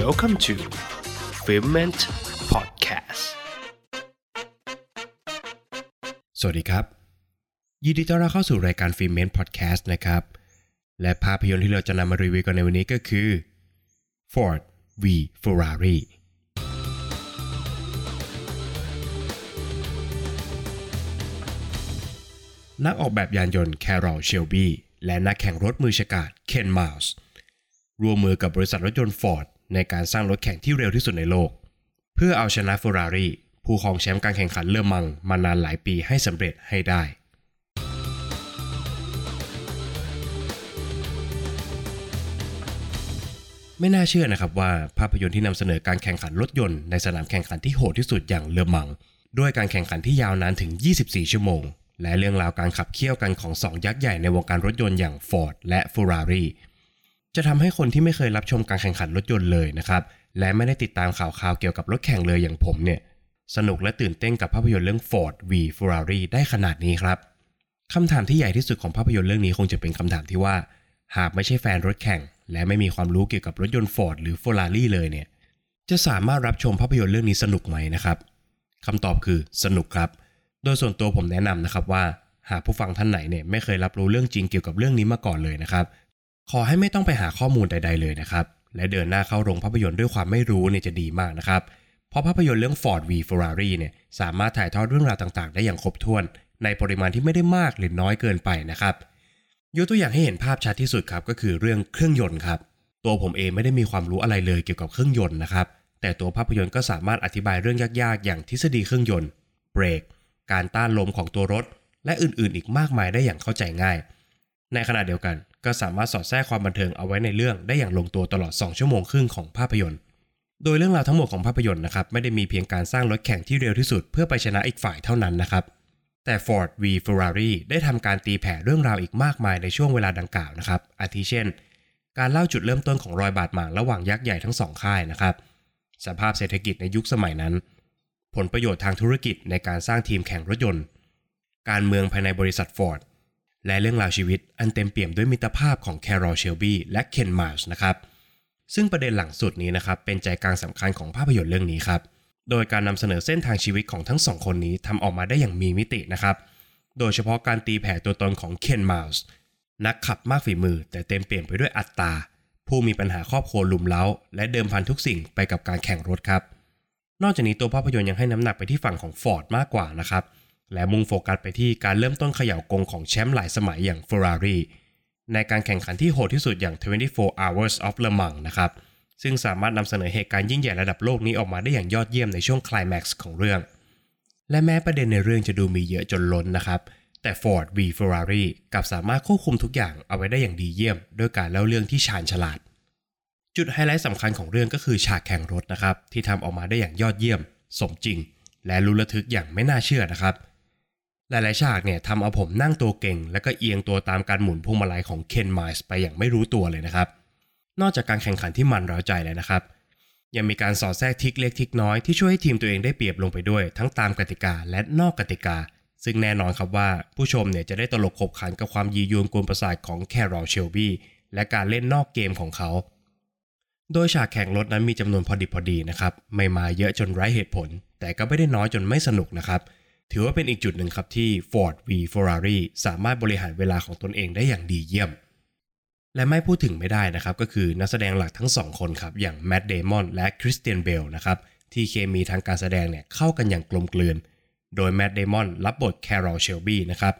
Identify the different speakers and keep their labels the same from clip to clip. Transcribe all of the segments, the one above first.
Speaker 1: Welcome to f i l m e n t Podcast
Speaker 2: สวัสดีครับ ยินดีต้อนรับเข้าสู่รายการ f i l m e n t Podcast นะครับ และภาพยนตร์ที่เราจะนำมารีวิวกันในวันนี้ก็คือ Ford v Ferrari นักออกแบบยานยนต์แคโรลเชลบีและนักแข่งรถมือฉกาจเคนมาส์ร่วมมือกับบริษัทรถยนต์ฟอร์ด ในการสร้างรถแข่งที่เร็วที่สุดในโลก เพื่อเอาชนะเฟอร์รารี่ผู้ครองแชมป์การแข่งขันเลอมังมานานหลายปีให้สำเร็จให้ได้ ไม่น่าเชื่อนะครับว่าภาพยนตร์ที่นำเสนอการแข่งขันรถยนต์ในสนามแข่งขันที่โหดที่สุดอย่างเลอมัง ด้วยการแข่งขันที่ยาวนานถึง 24 ชั่วโมง และเรื่องราวการขับเคี่ยวกันของสองยักษ์ใหญ่ในวงการรถยนต์อย่าง Ford และ Ferrari จะทำให้คนที่ไม่เคยรับชมการแข่งขันรถยนต์เลยนะครับ และไม่ได้ติดตามข่าวคราวเกี่ยวกับรถแข่งเลยอย่างผมเนี่ย สนุกและตื่นเต้นกับภาพยนตร์เรื่อง Ford v Ferrari ได้ขนาดนี้ครับคำถามที่ใหญ่ที่สุดของภาพยนตร์เรื่องนี้คงจะเป็นคำถามที่ว่า หากไม่ใช่แฟนรถแข่ง และไม่มีความรู้เกี่ยวกับรถยนต์ Ford หรือ Ferrari เลยเนี่ย จะสามารถรับชมภาพยนตร์เรื่องนี้สนุกไหมนะครับคำตอบคือสนุกครับ โดยส่วนตัวผมแนะนำนะครับว่า หากผู้ฟังท่านไหนเนี่ยไม่เคยรับรู้เรื่องจริงเกี่ยวกับเรื่องนี้มาก่อนเลยนะครับ ขอให้ไม่ต้องไปหาข้อมูลใด ๆ เลยนะครับ และเดินหน้าเข้าโรงภาพยนตร์ด้วยความไม่รู้เนี่ยจะดีมากนะครับ เพราะภาพยนตร์เรื่อง Ford v Ferrari เนี่ยสามารถถ่ายทอดเรื่องราวต่างๆ ได้อย่างครบถ้วน ในปริมาณที่ไม่ได้มากหรือน้อยเกินไปนะครับยกตัวอย่างให้เห็นภาพชัดที่สุดครับก็คือเรื่องเครื่องยนต์ครับตัวผมเองไม่ได้มีความรู้อะไรเลยเกี่ยวกับเครื่องยนต์นะครับแต่ตัวภาพยนตร์ก็สามารถอธิบายเรื่องยากๆ อย่างทฤษฎีเครื่องยนต์เบรกการต้านลมของตัวรถ และอื่นๆ อีกมากมายได้อย่างเข้าใจง่าย ในขณะเดียวกัน ก็สามารถสอดแทรกความบันเทิงเอาไว้ในเรื่องได้อย่างลงตัวตลอด 2 ชั่วโมงครึ่งของภาพยนตร์ โดยเรื่องราวทั้งหมดของภาพยนตร์นะครับไม่ได้มีเพียงการสร้างรถแข่งที่เร็วที่สุดเพื่อไปชนะอีกฝ่ายเท่านั้นนะครับ แต่ Ford v Ferrari ได้ทำการตีแผ่เรื่องราวอีกมากมายในช่วงเวลาดังกล่าวนะครับ อาทิเช่น การเล่าจุดเริ่มต้นของรอยบาดหมางระหว่างยักษ์ใหญ่ทั้งสองค่ายนะครับ สภาพเศรษฐกิจในยุคสมัยนั้น ผลประโยชน์ทางธุรกิจในการสร้างทีมแข่งรถยนต์ การเมืองภายในบริษัท Ford และเรื่องราวชีวิตอันเต็มเปี่ยมด้วยมิตรภาพของแคโรลเชลบีและเคนไมลส์นะครับซึ่งประเด็นหลังสุดนี้นะครับเป็นใจกลางสำคัญของภาพยนตร์เรื่องนี้ครับโดยการนำเสนอเส้นทางชีวิตของทั้งสองคนนี้ทำออกมาได้อย่างมีมิตินะครับ โดยเฉพาะการตีแผ่ตัวตนของเคนไมลส์นักขับมากฝีมือ แต่เต็มเปี่ยมไปด้วยอัตตา ผู้มีปัญหาครอบครัวลุมเล้า และเดิมพันทุกสิ่งไปกับการแข่งรถครับ นอกจากนี้ตัวภาพยนตร์ยังให้น้ำหนักไปที่ฝั่งของฟอร์ดมากกว่านะครับ และมุ่งโฟกัสไปที่การเริ่มต้นเขย่ากงของแชมป์หลายสมัยอย่าง Ferrari ในการแข่งขันที่โหดที่สุดอย่าง 24 Hours of Le Mans นะครับ ซึ่งสามารถนำเสนอเหตุการณ์ยิ่งใหญ่ระดับโลกนี้ออกมาได้อย่างยอดเยี่ยมในช่วงคลายแม็กซ์ของเรื่อง และแม้ประเด็นในเรื่องจะดูมีเยอะจนล้นนะครับ แต่ Ford v Ferrari กลับสามารถควบคุมทุกอย่างเอาไว้ได้อย่างดีเยี่ยมด้วยการเล่าเรื่องที่ชาญฉลาด จุดไฮไลท์สำคัญของเรื่องก็คือฉากแข่งรถนะครับที่ทำออกมาได้อย่างยอดเยี่ยม สมจริง และรู้ระทึกอย่างไม่น่าเชื่อนะครับ หลายๆฉากเนี่ยทำเอาผมนั่งตัวเก่ง แล้วก็เอียงตัวตามการหมุนพวงมาลัยของเคนไมส์ไปอย่างไม่รู้ตัวเลยนะครับ นอกจากการแข่งขันที่มันร้าใจแล้วนะครับ ยังมีการสอดแทรกทิกเล็กทิกน้อยที่ช่วยให้ทีมตัวเองได้เปรียบลงไปด้วย ทั้งตามกติกาและนอกกติกา ซึ่งแน่นอนครับว่าผู้ชมเนี่ยจะได้ตลกขบขันกับความยียวนกวนประสาทของแครอลเชลบีและการเล่นนอกเกมของเขา โดยฉากแข่งรถนั้นมีจำนวนพอดีพอดีนะครับไม่มาเยอะจนไร้เหตุผล แต่ก็ไม่ได้น้อยจนไม่สนุกนะครับ ถือว่าเป็นอีกจุดหนึ่งครับที่ Ford v Ferrari สามารถบริหารเวลาของตนเองได้อย่างดีเยี่ยม และไม่พูดถึงไม่ได้นะครับ ก็คือนักแสดงหลักทั้งสองคนครับ อย่างแมตต์เดมอนและคริสเตียนเบลนะครับ ที่เคมีทางการแสดงเนี่ยเข้ากันอย่างกลมกลืน โดยแมตต์เดมอนรับบทแคโรลเชลบีนะครับ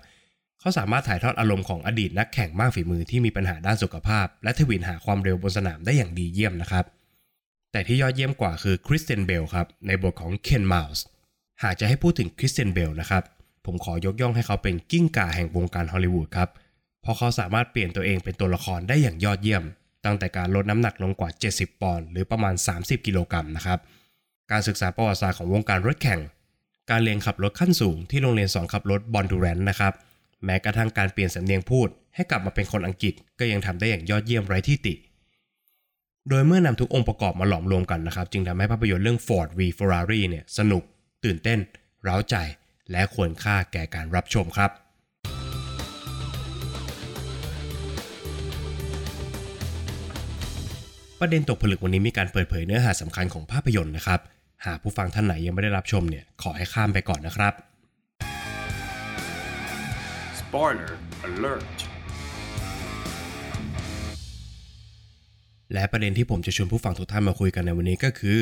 Speaker 2: เขาสามารถถ่ายทอดอารมณ์ของอดีตนักแข่งมากฝีมือที่มีปัญหาด้านสุขภาพ และถวิลหาความเร็วบนสนามได้อย่างดีเยี่ยมนะครับแต่ที่ยอดเยี่ยมกว่าคือคริสเตียนเบลครับในบทของเคนไมลส์ หากจะให้พูดถึงคริสเตียนเบลนะครับ ผมขอยกย่องให้เขาเป็นกิ้งก่าแห่งวงการฮอลลีวูดครับ เพราะเขาสามารถเปลี่ยนตัวเองเป็นตัวละครได้อย่างยอดเยี่ยม ตั้งแต่การลดน้ำหนักลงกว่า 70 ปอนด์หรือประมาณ 30 กิโลกรัมนะครับ การศึกษาประวัติศาสตร์ของวงการรถแข่ง การเรียนขับรถขั้นสูงที่โรงเรียนสอนขับรถบอนดูแรนนะครับ แม้กระทั่งการเปลี่ยนสำเนียงพูด ให้กลับมาเป็นคนอังกฤษก็ยังทำได้อย่างยอดเยี่ยมไร้ที่ติ โดยเมื่อนำทุกองค์ประกอบมาหลอมรวมกันนะครับ จึงทำให้ภาพยนตร์เรื่อง Ford v Ferrari เนี่ยสนุก ตื่นเต้น เร้าใจ และควรค่าแก่การรับชมครับปประเด็นตกผลึกวันนี้มีการเปิดเผยเนื้อหาสำคัญของภาพยนตร์นะครับ หากผู้ฟังท่านไหนยังไม่ได้รับชมเนี่ยขอให้ข้ามไปก่อนนะครับ
Speaker 1: Spoiler alert.
Speaker 2: และประเด็นที่ผมจะชวนผู้ฟังทุกท่านมาคุยกันในวันนี้ก็คือ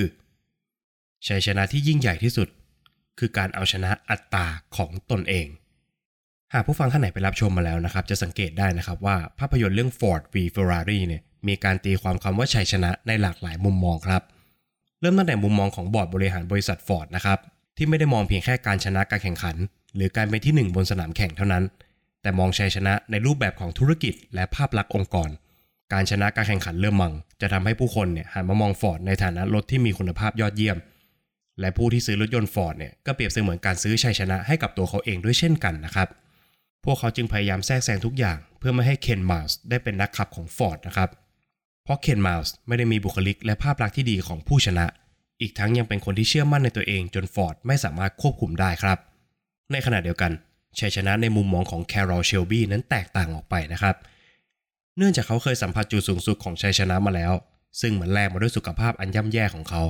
Speaker 2: ชัยชนะที่ยิ่งใหญ่ที่สุด คือการเอาชนะอัตราของตนเอง หากผู้ฟังท่านไหนไปรับชมมาแล้วนะครับ จะสังเกตได้นะครับว่าภาพยนตร์เรื่อง Ford v Ferrari เนี่ยมีการตีความคำว่าชัยชนะในหลากหลายมุมมองครับ เริ่มตั้งแต่มุมมองของบอร์ดบริหารบริษัท Ford นะครับที่ไม่ได้มองเพียงแค่การชนะการแข่งขัน หรือการเป็นที่หนึ่งบนสนามแข่งเท่านั้น แต่มองชัยชนะในรูปแบบของธุรกิจ และภาพลักษณ์องค์กร การชนะการแข่งขันเลอม็อง จะทำให้ผู้คนเนี่ยหันมามองฟอร์ดในฐานะรถที่มีคุณภาพยอดเยี่ยม และผู้ที่ซื้อรถยนต์ฟอร์ดเนี่ยก็เปรียบเสมือนการซื้อชัยชนะให้กับตัวเขาเองด้วยเช่นกันนะครับ พวกเขาจึงพยายามแทรกแซงทุกอย่าง เพื่อไม่ให้เคนไมลส์ได้เป็นนักขับของฟอร์ดนะครับ เพราะเคนไมลส์ไม่ได้มีบุคลิกและภาพลักษณ์ที่ดีของผู้ชนะ อีกทั้งยังเป็นคนที่เชื่อมั่นในตัวเองจนฟอร์ดไม่สามารถควบคุมได้ครับ ในขณะเดียวกันชัยชนะในมุมมองของแคโรลเชลบี้นั้นแตกต่างออกไปนะครับ เนื่องจากเขาเคยสัมผัสจุดสูงสุดของชัยชนะมาแล้ว ซึ่งเหมือนแลกมาด้วยสุขภาพอันย่ำแย่ของเขา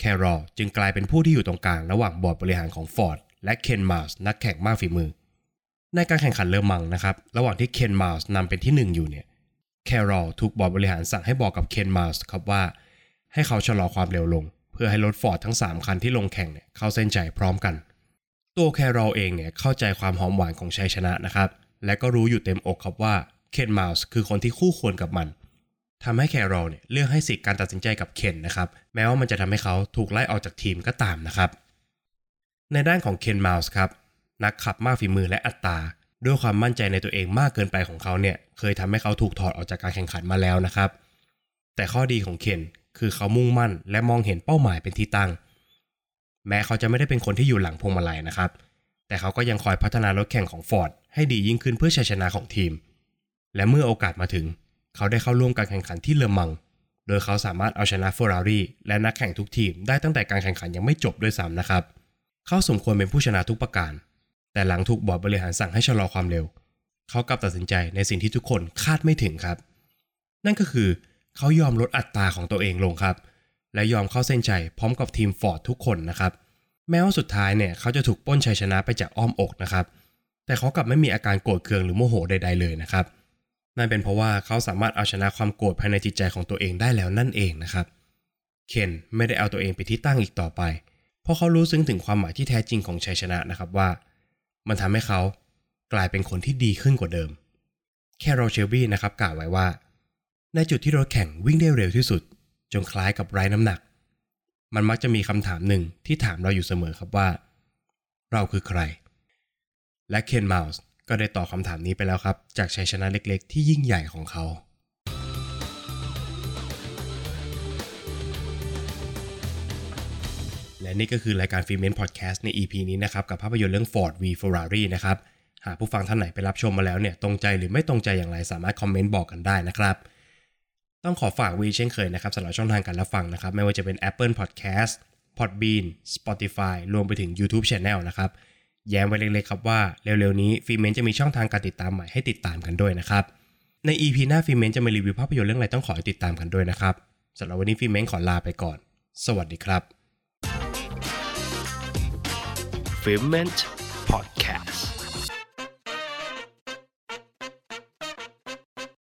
Speaker 2: แคโรลจึงกลายเป็นผู้ที่อยู่ตรงกลางระหว่างบอร์ดบริหารของฟอร์ดและเคนไมลส์นักแข่งมากฝีมือ ในการแข่งขันเลอม็องนะครับ ระหว่างที่เคนไมลส์นำเป็นที่หนึ่งอยู่เนี่ยแคโรลถูกบอร์ดบริหารสั่งให้บอกกับเคนไมลส์ครับว่า ให้เขาชะลอความเร็วลง เพื่อให้รถฟอร์ดทั้ง 3 คันที่ลงแข่งเนี่ยเข้าเส้นชัยพร้อมกัน ตัวแคโรลเองเนี่ยเข้าใจความหอมหวานของชัยชนะนะครับและก็รู้อยู่เต็มอกครับว่าเคนไมลส์คือคนที่คู่ควรกับมัน ทำให้แคโรลเนี่ยเลือกให้สิทธิ์การตัดสินใจกับเคนนะครับ แม้ว่ามันจะทำให้เขาถูกไล่ออกจากทีมก็ตามนะครับ ในด้านของเคนมาส์ครับ นักขับมากฝีมือและอัตรา ด้วยความมั่นใจในตัวเองมากเกินไปของเขาเนี่ย เคยทำให้เขาถูกถอดออกจากการแข่งขันมาแล้วนะครับ แต่ข้อดีของเคนคือเขามุ่งมั่น และมองเห็นเป้าหมายเป็นที่ตั้ง แม้เขาจะไม่ได้เป็นคนที่อยู่หลังพวงมาลัยนะครับ แต่เขาก็ยังคอยพัฒนารถแข่งของฟอร์ดให้ดียิ่งขึ้นเพื่อชัยชนะของทีม และเมื่อโอกาสมาถึง เขาได้เข้าร่วมการแข่งขันที่เลอมัง โดยเขาสามารถเอาชนะเฟอร์รารี่และนักแข่งทุกทีมได้ตั้งแต่การแข่งขันยังไม่จบด้วยซ้ำนะครับ เขาสมควรเป็นผู้ชนะทุกประการ แต่หลังถูกบอร์ดบริหารสั่งให้ชะลอความเร็ว เขากลับตัดสินใจในสิ่งที่ทุกคนคาดไม่ถึงครับ นั่นก็คือเขายอมลดอัตราของตัวเองลงครับ และยอมเข้าเส้นชัยพร้อมกับทีมฟอร์ดทุกคนนะครับ แม้ว่าสุดท้ายเนี่ยเขาจะถูกป้นชัยชนะไปจากอ้อมอกนะครับ แต่เขากลับไม่มีอาการโกรธเคืองหรือโมโหใด ๆเลยนะครับ นั่นเป็นเพราะว่าเขาสามารถเอาชนะความโกรธภายในจิตใจของตัวเองได้แล้วนั่นเองนะครับ เคนไม่ได้เอาตัวเองไปที่ตั้งอีกต่อไป เพราะเขารู้ซึ้งถึงความหมายที่แท้จริงของชัยชนะนะครับว่า มันทำให้เขากลายเป็นคนที่ดีขึ้นกว่าเดิม แคโรเชลบี้นะครับกล่าวไว้ว่า ในจุดที่รถแข่งวิ่งได้เร็วที่สุด จนคล้ายกับไร้น้ำหนัก มันมักจะมีคำถามหนึ่งที่ถามเราอยู่เสมอครับว่า เราคือใคร และเคนมาส์ ก็ได้ตอบคำถามนี้ไปแล้วครับ จากชัยชนะเล็กๆ ที่ยิ่งใหญ่ของเขา และนี่ก็คือรายการฟิเมนพอดแคสต์ใน EP นี้นะครับ กับภาพยนตร์เรื่อง Ford v Ferrari นะครับ หากผู้ฟังท่านไหนไปรับชมมาแล้วเนี่ย ตรงใจหรือไม่ตรงใจอย่างไรสามารถคอมเมนต์บอกกันได้นะครับ ต้องขอฝากวีเช่นเคยนะครับสำหรับช่องทางการรับฟังนะครับ ไม่ว่าจะเป็น Apple Podcast Podbean Spotify รวมไปถึง YouTube Channel นะครับ แย้มไว้เล็กๆครับว่าเร็วๆนี้ฟิเมนจะมีช่องทางการติดตามใหม่ให้ติดตามกันด้วยนะครับ ใน EP หน้าฟิเมนจะมารีวิวภาพยนตร์เรื่องอะไรต้องขอให้ติดตามกันด้วยนะครับสำหรับวันนี้ฟิเมนขอลาไปก่อน สวัสดีครับ
Speaker 1: Filment Podcast